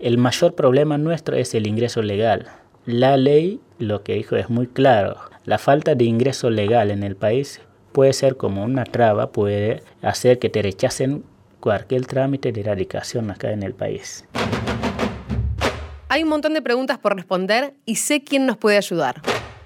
El mayor problema nuestro es el ingreso legal. La ley lo que dijo es muy claro. La falta de ingreso legal en el país puede ser como una traba, puede hacer que te rechacen cualquier trámite de erradicación acá en el país. Hay un montón de preguntas por responder y sé quién nos puede ayudar.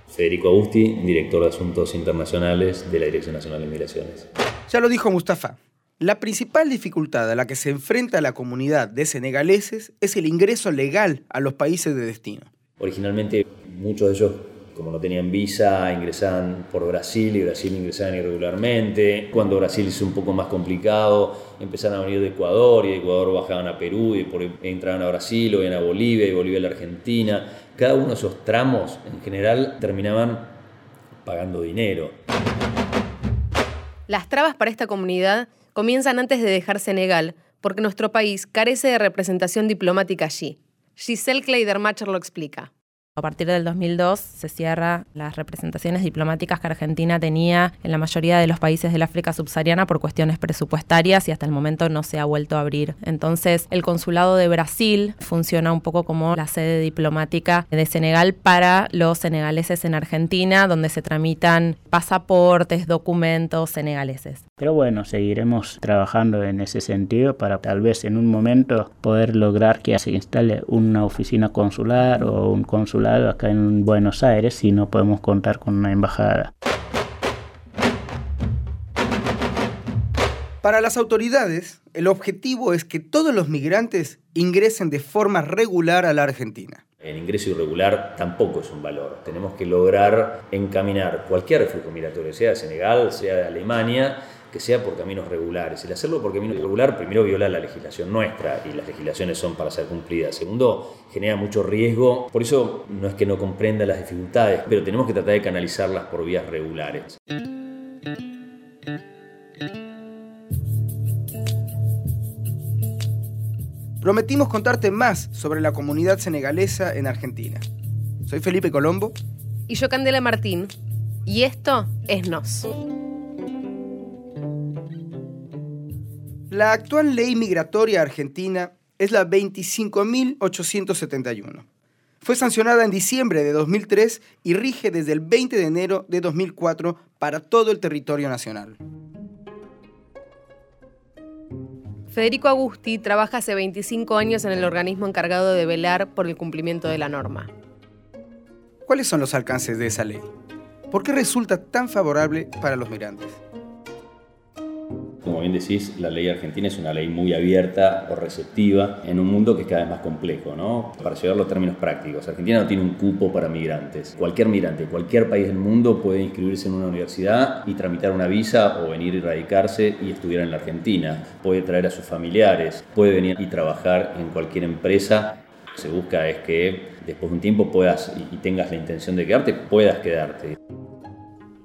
Federico Agusti, director de Asuntos Internacionales de la Dirección Nacional de Migraciones. Ya lo dijo Mustafa. La principal dificultad a la que se enfrenta la comunidad de senegaleses es el ingreso legal a los países de destino. Originalmente muchos de ellos como no tenían visa, ingresaban por Brasil y Brasil ingresaban irregularmente. Cuando Brasil es un poco más complicado, empezaron a venir de Ecuador y de Ecuador bajaban a Perú y por, entraban a Brasil o iban a Bolivia y Bolivia a la Argentina. Cada uno de esos tramos en general terminaban pagando dinero. Las trabas para esta comunidad comienzan antes de dejar Senegal, porque nuestro país carece de representación diplomática allí. Giselle Kleidermacher lo explica. A partir del 2002 se cierra las representaciones diplomáticas que Argentina tenía en la mayoría de los países del África subsahariana por cuestiones presupuestarias y hasta el momento no se ha vuelto a abrir. Entonces, el consulado de Brasil funciona un poco como la sede diplomática de Senegal para los senegaleses en Argentina, donde se tramitan pasaportes, documentos senegaleses. Pero bueno, seguiremos trabajando en ese sentido para tal vez en un momento poder lograr que se instale una oficina consular o un consulado acá en Buenos Aires si no podemos contar con una embajada. Para las autoridades, el objetivo es que todos los migrantes ingresen de forma regular a la Argentina. El ingreso irregular tampoco es un valor. Tenemos que lograr encaminar cualquier refugio migratorio, sea de Senegal, sea de Alemania, que sea por caminos regulares. El hacerlo por camino irregular, primero viola la legislación nuestra y las legislaciones son para ser cumplidas. Segundo, genera mucho riesgo. Por eso no es que no comprenda las dificultades, pero tenemos que tratar de canalizarlas por vías regulares. Prometimos contarte más sobre la comunidad senegalesa en Argentina. Soy Felipe Colombo. Y yo Candela Martín. Y esto es Nos. La actual ley migratoria argentina es la 25.871. Fue sancionada en diciembre de 2003 y rige desde el 20 de enero de 2004 para todo el territorio nacional. Federico Agusti trabaja hace 25 años en el organismo encargado de velar por el cumplimiento de la norma. ¿Cuáles son los alcances de esa ley? ¿Por qué resulta tan favorable para los migrantes? Como bien decís, la ley argentina es una ley muy abierta o receptiva en un mundo que es cada vez más complejo, ¿no? Para llevarlo a términos prácticos, Argentina no tiene un cupo para migrantes. Cualquier migrante, cualquier país del mundo puede inscribirse en una universidad y tramitar una visa o venir y radicarse y estudiar en la Argentina. Puede traer a sus familiares, puede venir y trabajar en cualquier empresa. Lo que se busca es que después de un tiempo puedas y tengas la intención de quedarte, puedas quedarte.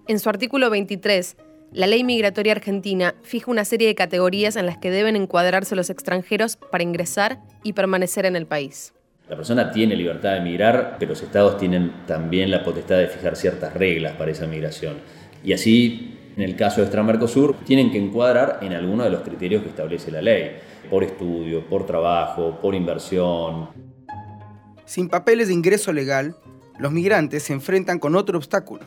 En su artículo 23, la ley migratoria argentina fija una serie de categorías en las que deben encuadrarse los extranjeros para ingresar y permanecer en el país. La persona tiene libertad de migrar, pero los estados tienen también la potestad de fijar ciertas reglas para esa migración. Y así, en el caso de Extramercosur, tienen que encuadrar en alguno de los criterios que establece la ley, por estudio, por trabajo, por inversión. Sin papeles de ingreso legal, los migrantes se enfrentan con otro obstáculo,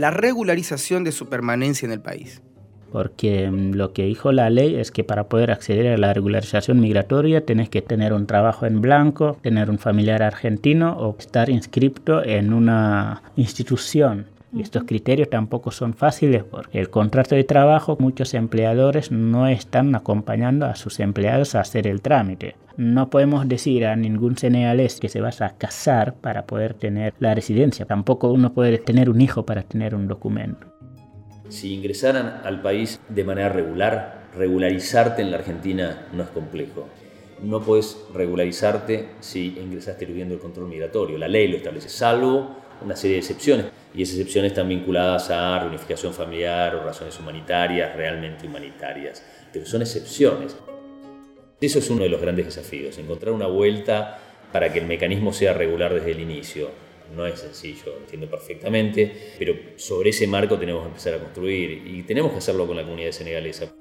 la regularización de su permanencia en el país. Porque mm, lo que dijo la ley es que para poder acceder a la regularización migratoria tenés que tener un trabajo en blanco, tener un familiar argentino o estar inscrito en una institución y estos criterios tampoco son fáciles porque el contrato de trabajo muchos empleadores no están acompañando a sus empleados a hacer el trámite. No podemos decir a ningún senegalés que se vaya a casar para poder tener la residencia. Tampoco uno puede tener un hijo para tener un documento. Si ingresaran al país de manera regular, regularizarte en la Argentina no es complejo no puedes regularizarte si ingresaste eludiendo el control migratorio. La ley lo establece, salvo una serie de excepciones. Y esas excepciones están vinculadas a reunificación familiar o razones humanitarias, realmente humanitarias. Pero son excepciones. Eso es uno de los grandes desafíos, encontrar una vuelta para que el mecanismo sea regular desde el inicio. No es sencillo, entiendo perfectamente, pero sobre ese marco tenemos que empezar a construir y tenemos que hacerlo con la comunidad senegalesa.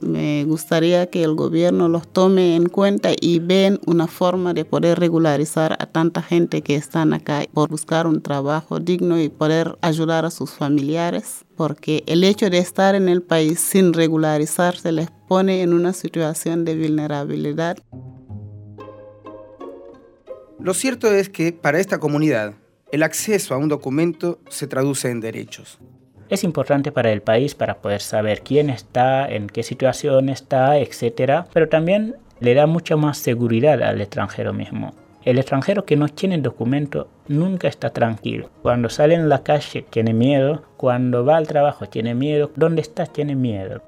Me gustaría que el gobierno los tome en cuenta y ven una forma de poder regularizar a tanta gente que están acá por buscar un trabajo digno y poder ayudar a sus familiares, porque el hecho de estar en el país sin regularizarse les pone en una situación de vulnerabilidad. Lo cierto es que para esta comunidad, el acceso a un documento se traduce en derechos. Es importante para el país para poder saber quién está, en qué situación está, etc. Pero también le da mucha más seguridad al extranjero mismo. El extranjero que no tiene documento nunca está tranquilo. Cuando sale en la calle tiene miedo, cuando va al trabajo tiene miedo, ¿dónde está tiene miedo.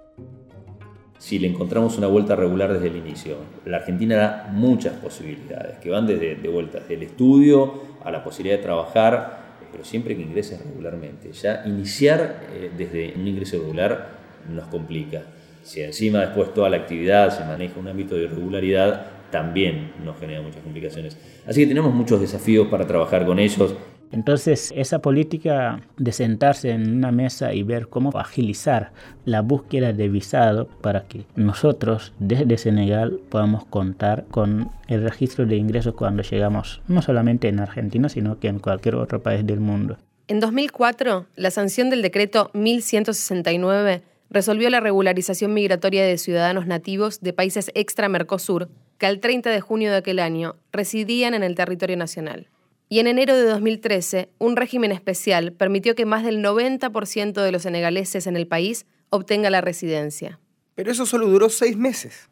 Si le encontramos una vuelta regular desde el inicio, la Argentina da muchas posibilidades, que van desde de vuelta, del estudio a la posibilidad de trabajar, pero siempre que ingreses regularmente. Ya iniciar eh, desde un ingreso regular nos complica. Si encima después toda la actividad se maneja un ámbito de irregularidad, también nos genera muchas complicaciones. Así que tenemos muchos desafíos para trabajar con ellos. Entonces, esa política de sentarse en una mesa y ver cómo agilizar la búsqueda de visado para que nosotros desde Senegal podamos contar con el registro de ingresos cuando llegamos, no solamente en Argentina, sino que en cualquier otro país del mundo. En 2004, la sanción del decreto 1169 resolvió la regularización migratoria de ciudadanos nativos de países extra-Mercosur que al 30 de junio de aquel año residían en el territorio nacional y en enero de 2013 un régimen especial permitió que más del 90% de los senegaleses en el país obtenga la residencia. Pero eso solo duró seis meses.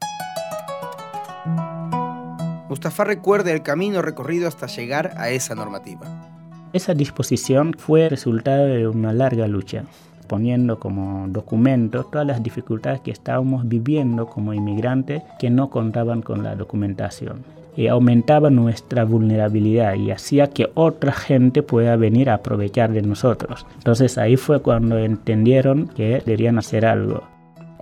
Mustafa recuerda el camino recorrido hasta llegar a esa normativa. Esa disposición fue resultado de una larga lucha, poniendo como documento todas las dificultades que estábamos viviendo como inmigrantes que no contaban con la documentación y aumentaba nuestra vulnerabilidad y hacía que otra gente pueda venir a aprovechar de nosotros. Entonces ahí fue cuando entendieron que deberían hacer algo.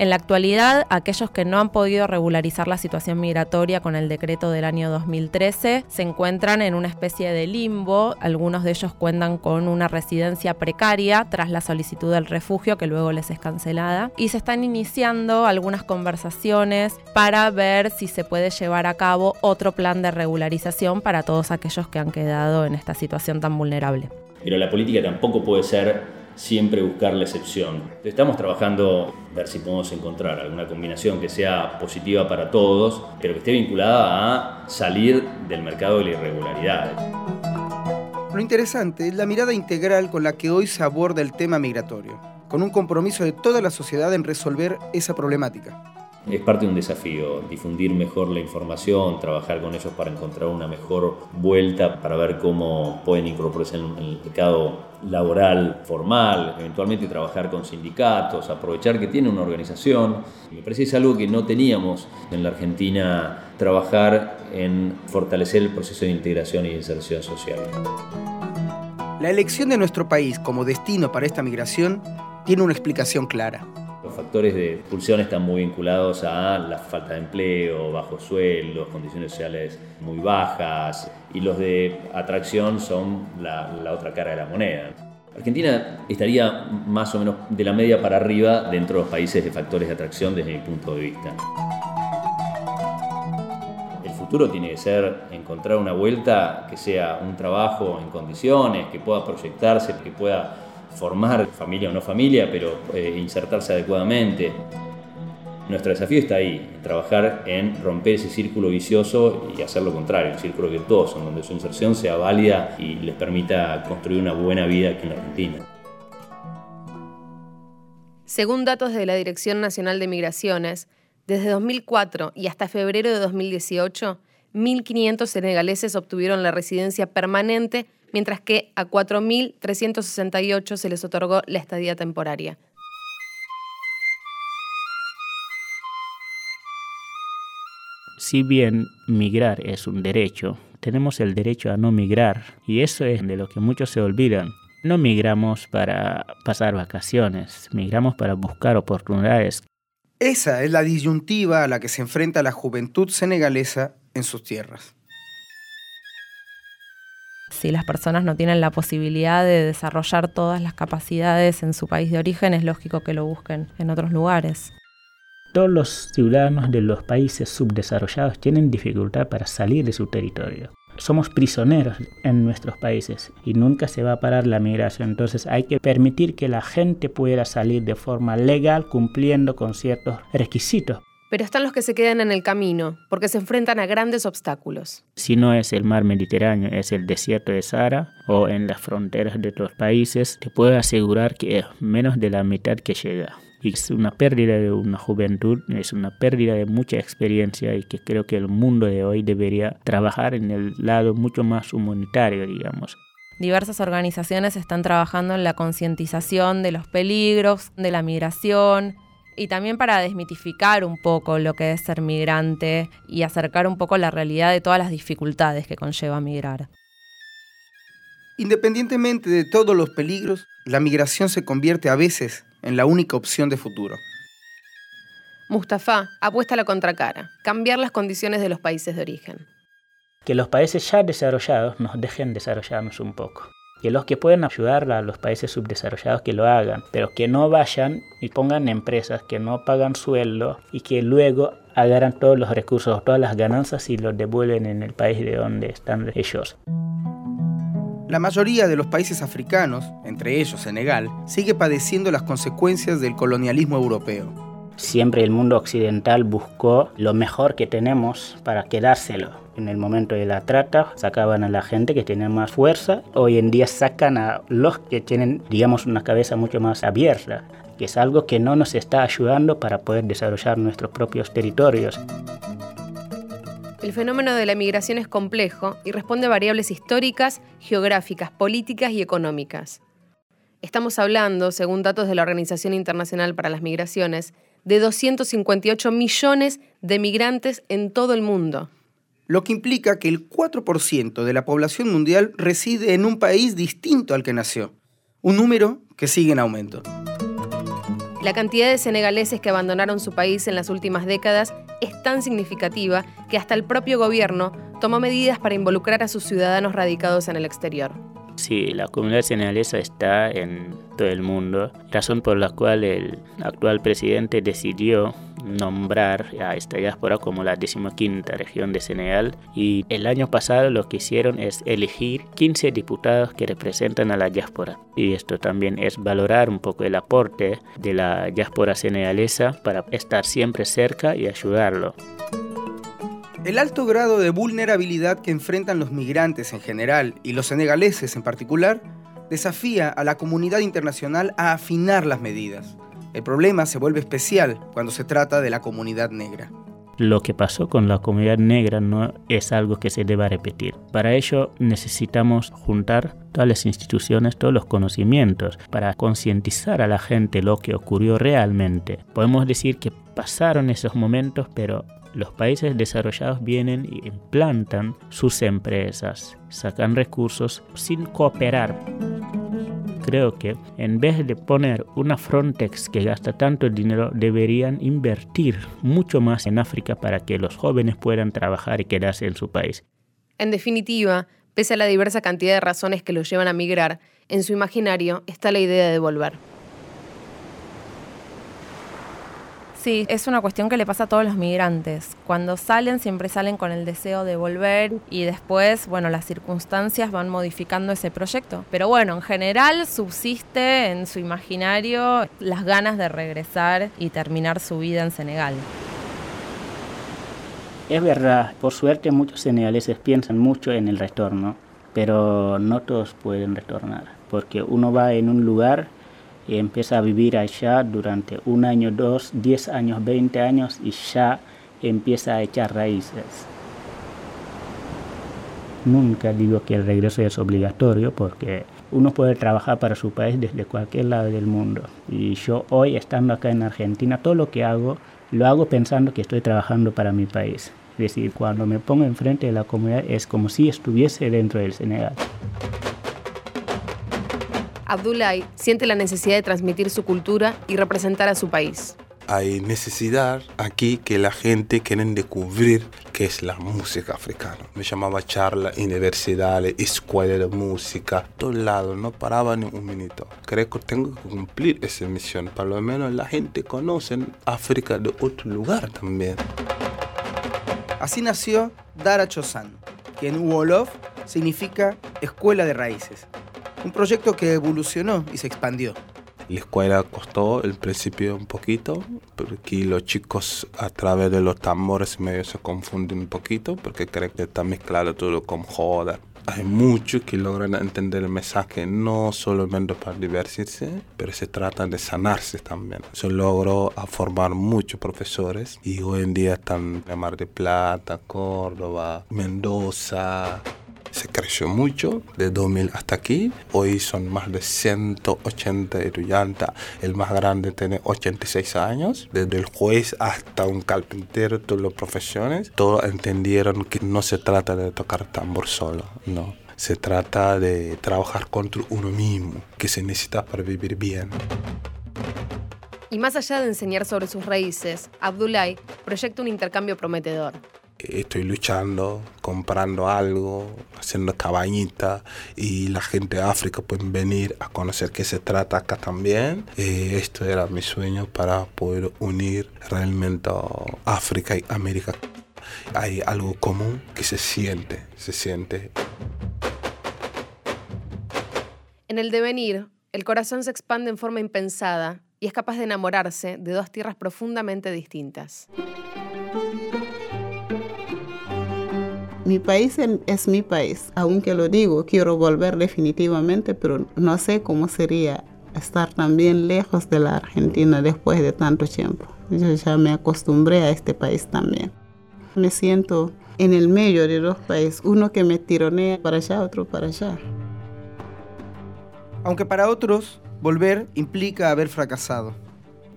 En la actualidad, aquellos que no han podido regularizar la situación migratoria con el decreto del año 2013 se encuentran en una especie de limbo. Algunos de ellos cuentan con una residencia precaria tras la solicitud del refugio que luego les es cancelada. Y se están iniciando algunas conversaciones para ver si se puede llevar a cabo otro plan de regularización para todos aquellos que han quedado en esta situación tan vulnerable. Pero la política tampoco puede ser siempre buscar la excepción. Estamos trabajando ver si podemos encontrar alguna combinación que sea positiva para todos, pero que esté vinculada a salir del mercado de la irregularidad. Lo interesante es la mirada integral con la que hoy se aborda el tema migratorio, con un compromiso de toda la sociedad en resolver esa problemática. Es parte de un desafío, difundir mejor la información, trabajar con ellos para encontrar una mejor vuelta, para ver cómo pueden incorporarse en el mercado laboral formal, eventualmente trabajar con sindicatos, aprovechar que tiene una organización. Me parece que es algo que no teníamos en la Argentina, trabajar en fortalecer el proceso de integración y inserción social. La elección de nuestro país como destino para esta migración tiene una explicación clara. Factores de expulsión están muy vinculados a la falta de empleo, bajos sueldos, condiciones sociales muy bajas y los de atracción son la, la otra cara de la moneda. Argentina estaría más o menos de la media para arriba dentro de los países de factores de atracción desde mi punto de vista. El futuro tiene que ser encontrar una vuelta que sea un trabajo en condiciones, que pueda proyectarse, que pueda formar familia o no familia, pero eh, insertarse adecuadamente. Nuestro desafío está ahí, trabajar en romper ese círculo vicioso y hacer lo contrario, un círculo virtuoso, en donde su inserción sea válida y les permita construir una buena vida aquí en Argentina. Según datos de la Dirección Nacional de Migraciones, desde 2004 y hasta febrero de 2018, 1.500 senegaleses obtuvieron la residencia permanente mientras que a 4.368 se les otorgó la estadía temporaria. Si bien migrar es un derecho, tenemos el derecho a no migrar y eso es de lo que muchos se olvidan. No migramos para pasar vacaciones, migramos para buscar oportunidades. Esa es la disyuntiva a la que se enfrenta la juventud senegalesa en sus tierras si las personas no tienen la posibilidad de desarrollar todas las capacidades en su país de origen, es lógico que lo busquen en otros lugares. todos los ciudadanos de los países subdesarrollados tienen dificultad para salir de su territorio. Somos prisioneros en nuestros países y nunca se va a parar la migración. Entonces hay que permitir que la gente pueda salir de forma legal cumpliendo con ciertos requisitos pero están los que se quedan en el camino, porque se enfrentan a grandes obstáculos. Si no es el mar Mediterráneo, es el desierto de Sahara o en las fronteras de otros países, te puedo asegurar que es menos de la mitad que llega. Y es una pérdida de una juventud, es una pérdida de mucha experiencia y que creo que el mundo de hoy debería trabajar en el lado mucho más humanitario, digamos. Diversas organizaciones están trabajando en la concientización de los peligros, de la migración, y también para desmitificar un poco lo que es ser migrante y acercar un poco la realidad de todas las dificultades que conlleva migrar. Independientemente de todos los peligros, la migración se convierte a veces en la única opción de futuro. Mustafa apuesta a la contracara, cambiar las condiciones de los países de origen. Que los países ya desarrollados nos dejen desarrollarnos un poco que los que pueden ayudar a los países subdesarrollados que lo hagan, pero que no vayan y pongan empresas que no pagan sueldo y que luego agarran todos los recursos, todas las ganancias y los devuelven en el país de donde están ellos. La mayoría de los países africanos, entre ellos Senegal, sigue padeciendo las consecuencias del colonialismo europeo. Siempre el mundo occidental buscó lo mejor que tenemos para quedárselo en el momento de la trata sacaban a la gente que tenía más fuerza. Hoy en día sacan a los que tienen, digamos, una cabeza mucho más abierta, que es algo que no nos está ayudando para poder desarrollar nuestros propios territorios. El fenómeno de la migración es complejo y responde a variables históricas, geográficas, políticas y económicas. Estamos hablando, según datos de la Organización Internacional para las Migraciones, de 258 millones de migrantes en todo el mundo lo que implica que el 4% de la población mundial reside en un país distinto al que nació, un número que sigue en aumento. La cantidad de senegaleses que abandonaron su país en las últimas décadas es tan significativa que hasta el propio gobierno tomó medidas para involucrar a sus ciudadanos radicados en el exterior. Sí, la comunidad senegalesa está en todo el mundo, razón por la cual el actual presidente decidió nombrar a esta diáspora como la decimoquinta región de Senegal y el año pasado lo que hicieron es elegir 15 diputados que representan a la diáspora y esto también es valorar un poco el aporte de la diáspora senegalesa para estar siempre cerca y ayudarlo. El alto grado de vulnerabilidad que enfrentan los migrantes en general y los senegaleses en particular desafía a la comunidad internacional a afinar las medidas. El problema se vuelve especial cuando se trata de la comunidad negra. Lo que pasó con la comunidad negra no es algo que se deba repetir. Para ello necesitamos juntar todas las instituciones, todos los conocimientos para concientizar a la gente lo que ocurrió realmente. Podemos decir que pasaron esos momentos, pero los países desarrollados vienen y implantan sus empresas, sacan recursos sin cooperar. Creo que en vez de poner una Frontex que gasta tanto dinero, deberían invertir mucho más en África para que los jóvenes puedan trabajar y quedarse en su país. En definitiva, pese a la diversa cantidad de razones que los llevan a migrar, en su imaginario está la idea de volver. Sí, es una cuestión que le pasa a todos los migrantes. Cuando salen, siempre salen con el deseo de volver y después, bueno, las circunstancias van modificando ese proyecto. Pero bueno, en general subsiste en su imaginario las ganas de regresar y terminar su vida en Senegal. Es verdad, por suerte muchos senegaleses piensan mucho en el retorno, pero no todos pueden retornar, porque uno va en un lugar y empieza a vivir allá durante un año, dos, diez años, veinte años y ya empieza a echar raíces. Nunca digo que el regreso es obligatorio porque uno puede trabajar para su país desde cualquier lado del mundo. Y yo hoy, estando acá en Argentina, todo lo que hago, lo hago pensando que estoy trabajando para mi país. Es decir, cuando me pongo enfrente de la comunidad es como si estuviese dentro del Senegal. Abdullah siente la necesidad de transmitir su cultura y representar a su país. hay necesidad aquí que la gente quiere descubrir qué es la música africana. Me llamaba charla, universidad, escuela de música, todos lados, no paraba ni un minuto. Creo que tengo que cumplir esa misión, por lo menos la gente conoce África de otro lugar también. Así nació Dara Chosan, que en Wolof significa Escuela de Raíces, un proyecto que evolucionó y se expandió. La escuela costó el principio un poquito, porque los chicos a través de los tambores medio se confunden un poquito, porque creen que está mezclado todo con joda. Hay muchos que logran entender el mensaje no solamente para divertirse, pero se trata de sanarse también. Se logró formar muchos profesores y hoy en día están en Mar de Plata, Córdoba, Mendoza, se creció mucho de 2000 hasta aquí. Hoy son más de 180 estudiantes. El más grande tiene 86 años. Desde el juez hasta un carpintero, todas las profesiones, todos entendieron que no se trata de tocar tambor solo, no. Se trata de trabajar contra uno mismo, que se necesita para vivir bien. Y más allá de enseñar sobre sus raíces, Abdullah proyecta un intercambio prometedor estoy luchando, comprando algo, haciendo cabañita y la gente de África pueden venir a conocer qué se trata acá también. Eh, esto era mi sueño para poder unir realmente África y América. Hay algo común que se siente, se siente. En el devenir, el corazón se expande en forma impensada y es capaz de enamorarse de dos tierras profundamente distintas. Mi país es mi país, aunque lo digo, quiero volver definitivamente, pero no sé cómo sería estar también lejos de la Argentina después de tanto tiempo. Yo ya me acostumbré a este país también. Me siento en el medio de dos países, uno que me tironea para allá, otro para allá. Aunque para otros, volver implica haber fracasado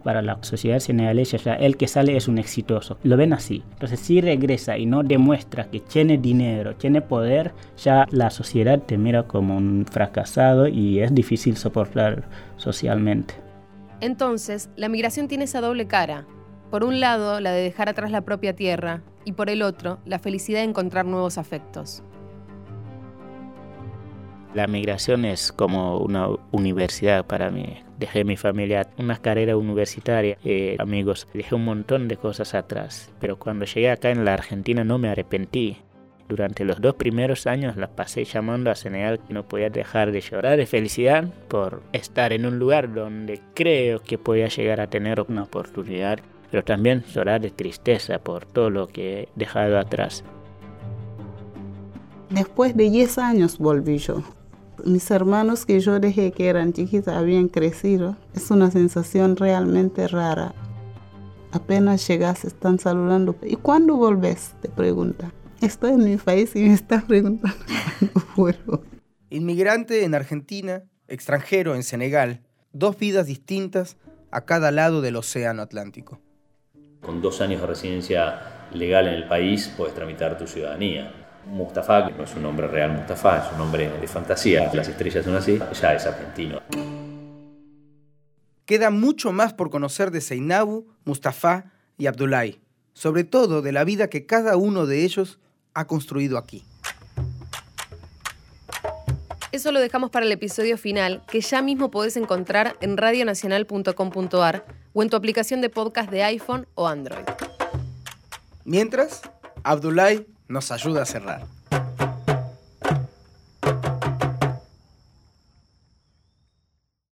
para la sociedad senegalesa ya el que sale es un exitoso. Lo ven así. Entonces si regresa y no demuestra que tiene dinero, tiene poder, ya la sociedad te mira como un fracasado y es difícil soportar socialmente. Entonces, la migración tiene esa doble cara. Por un lado, la de dejar atrás la propia tierra y por el otro, la felicidad de encontrar nuevos afectos. La migración es como una universidad para mí. Dejé mi familia, una carrera universitaria, eh, amigos, dejé un montón de cosas atrás. Pero cuando llegué acá en la Argentina no me arrepentí. Durante los dos primeros años las pasé llamando a Senegal que no podía dejar de llorar de felicidad por estar en un lugar donde creo que podía llegar a tener una oportunidad, pero también llorar de tristeza por todo lo que he dejado atrás. Después de 10 años volví yo mis hermanos que yo dejé que eran chiquitos habían crecido. Es una sensación realmente rara. Apenas llegas, están saludando. ¿Y cuándo volves? Te pregunta. Estoy en mi país y me estás preguntando cuándo vuelvo. Inmigrante en Argentina, extranjero en Senegal, dos vidas distintas a cada lado del Océano Atlántico. Con dos años de residencia legal en el país puedes tramitar tu ciudadanía Mustafa, que no es un nombre real Mustafa, es un nombre de fantasía, las estrellas son así, ya es argentino. Queda mucho más por conocer de Seinabu, Mustafa y Abdullahi, sobre todo de la vida que cada uno de ellos ha construido aquí. Eso lo dejamos para el episodio final, que ya mismo podés encontrar en radionacional.com.ar o en tu aplicación de podcast de iPhone o Android. Mientras, Abdullahi nos ayuda a cerrar.